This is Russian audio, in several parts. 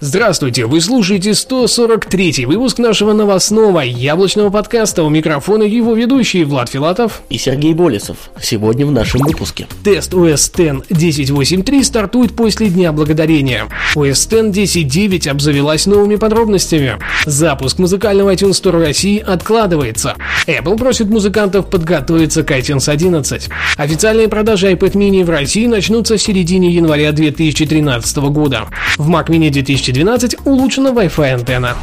Здравствуйте, вы слушаете 143 выпуск нашего новостного яблочного подкаста. У микрофона его ведущие Влад Филатов и Сергей Болесов. Сегодня в нашем выпуске. Тест OS X 10.8.3 стартует после Дня Благодарения. OS X 10.9 обзавелась новыми подробностями. Запуск музыкального iTunes Store России откладывается. Apple просит музыкантов подготовиться к iTunes 11. Официальные продажи iPad mini в России начнутся в середине января 2013 года. В Mac mini 2012 2012 улучшена Wi-Fi антенна.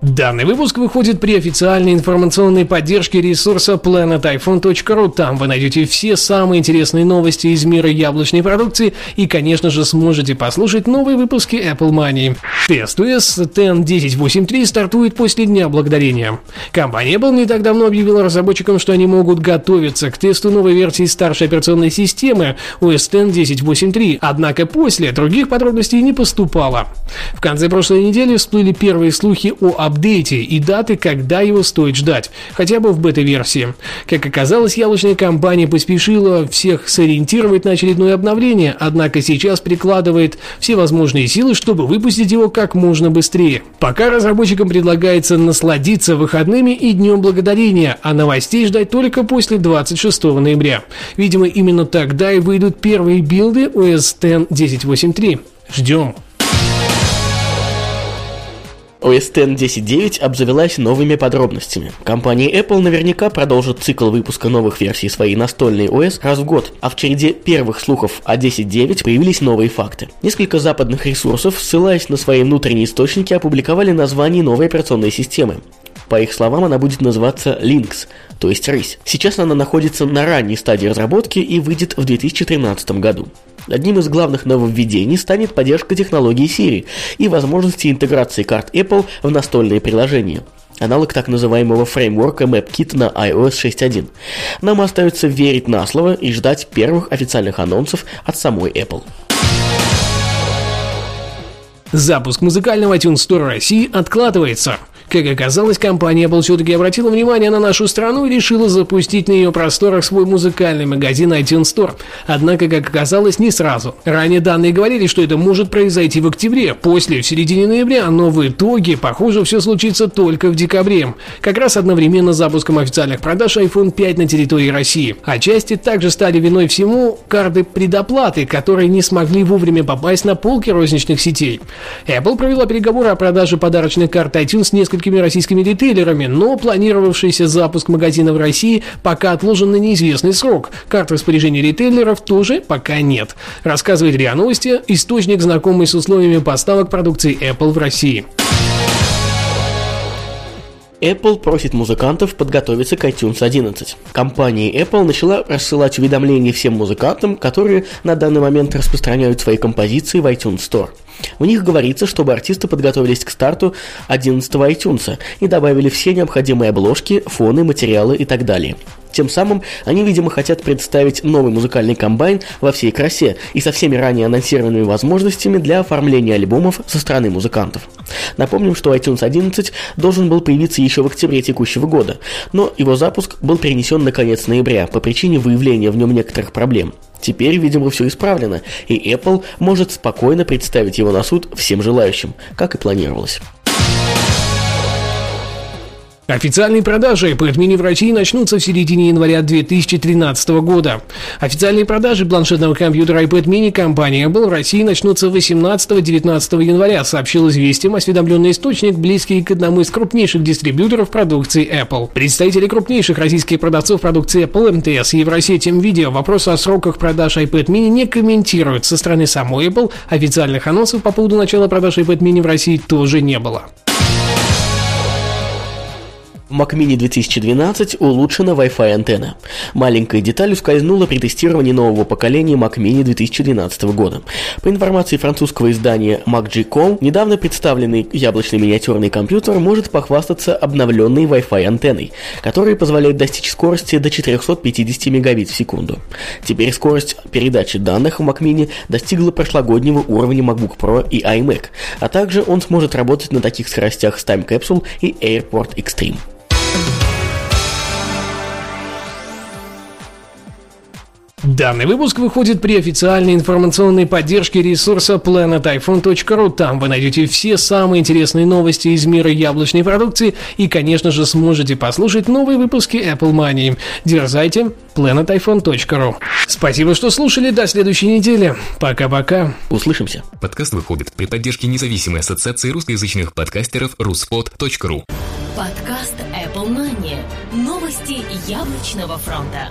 Данный выпуск выходит при официальной информационной поддержке ресурса planetiphone.ru. Там вы найдете все самые интересные новости из мира яблочной продукции и, конечно же, сможете послушать новые выпуски Apple Money. Тест OS X 10.8.3 стартует после Дня Благодарения. Компания Apple не так давно объявила разработчикам, что они могут готовиться к тесту новой версии старшей операционной системы OS X 10.8.3, однако после других подробностей не поступало. В конце прошлой недели всплыли первые слухи о апдейте и даты, когда его стоит ждать, хотя бы в бета-версии. Как оказалось, яблочная компания поспешила всех сориентировать на очередное обновление, однако сейчас прикладывает все возможные силы, чтобы выпустить его как можно быстрее. Пока разработчикам предлагается насладиться выходными и Днем Благодарения, а новостей ждать только после 26 ноября. Видимо, именно тогда и выйдут первые билды OS X 10.8.3. Ждем. OS X 10.9 обзавелась новыми подробностями. Компания Apple наверняка продолжит цикл выпуска новых версий своей настольной OS раз в год, а в череде первых слухов о 10.9 появились новые факты. Несколько западных ресурсов, ссылаясь на свои внутренние источники, опубликовали название новой операционной системы. По их словам, она будет называться Lynx, то есть рысь. Сейчас она находится на ранней стадии разработки и выйдет в 2013 году. Одним из главных нововведений станет поддержка технологии Siri и возможности интеграции карт Apple в настольные приложения аналог так называемого фреймворка MapKit на iOS 6.1. Нам остается верить на слово и ждать первых официальных анонсов от самой Apple. Запуск музыкального iTunes Store России откладывается. Как оказалось, компания Apple все-таки обратила внимание на нашу страну и решила запустить на ее просторах свой музыкальный магазин iTunes Store. Однако, как оказалось, не сразу. Ранее данные говорили, что это может произойти в октябре, после в середине ноября, но в итоге, похоже, все случится только в декабре. Как раз одновременно с запуском официальных продаж iPhone 5 на территории России. Отчасти также стали виной всему карты предоплаты, которые не смогли вовремя попасть на полки розничных сетей. Apple провела переговоры о продаже подарочных карт iTunes с несколькими российскими ритейлерами, но планировавшийся запуск магазина в России пока отложен на неизвестный срок. Карт распоряжения ритейлеров тоже пока нет. Рассказывает РИА Новости, источник, знакомый с условиями поставок продукции Apple в России. Apple просит музыкантов подготовиться к iTunes 11. Компания Apple начала рассылать уведомления всем музыкантам, которые на данный момент распространяют свои композиции в iTunes Store. В них говорится, чтобы артисты подготовились к старту 11 iTunes и добавили все необходимые обложки, фоны, материалы и так далее. Тем самым они, видимо, хотят представить новый музыкальный комбайн во всей красе и со всеми ранее анонсированными возможностями для оформления альбомов со стороны музыкантов. Напомним, что iTunes 11 должен был появиться еще в октябре текущего года, но его запуск был перенесен на конец ноября по причине выявления в нем некоторых проблем. Теперь, видимо, все исправлено, и Apple может спокойно представить его на суд всем желающим, как и планировалось. Официальные продажи mini в России начнутся в середине января 2013 года. Официальные продажи планшетного компьютера iPad mini компании Apple в России начнутся 18-19 января, сообщил известием осведомленный источник, близкий к одному из крупнейших дистрибьюторов продукции Apple. Представители крупнейших российских продавцов продукции Apple, МТС Евросеть Видео вопросы о сроках продаж iPad mini не комментируют. Со стороны самой Apple официальных анонсов по поводу начала продаж iPad mini в России тоже не было. В Mac Mini 2012 улучшена Wi-Fi антенна. Маленькая деталь ускользнула при тестировании нового поколения Mac Mini 2012 года. По информации французского издания MacG.com, недавно представленный яблочный миниатюрный компьютер может похвастаться обновленной Wi-Fi антенной, которая позволяет достичь скорости до 450 мегабит в секунду. Теперь скорость передачи данных в Mac Mini достигла прошлогоднего уровня MacBook Pro и iMac, а также он сможет работать на таких скоростях с Time Capsule и AirPort Extreme. Данный выпуск выходит при официальной информационной поддержке ресурса planetiphone.ru. Там вы найдете все самые интересные новости из мира яблочной продукции и, конечно же, сможете послушать новые выпуски Apple Money. Дерзайте, planetiphone.ru. Спасибо, что слушали. До следующей недели. Пока-пока. Услышимся. Подкаст выходит при поддержке независимой ассоциации русскоязычных подкастеров ruspod.ru. Подкаст Apple Money. Новости яблочного фронта.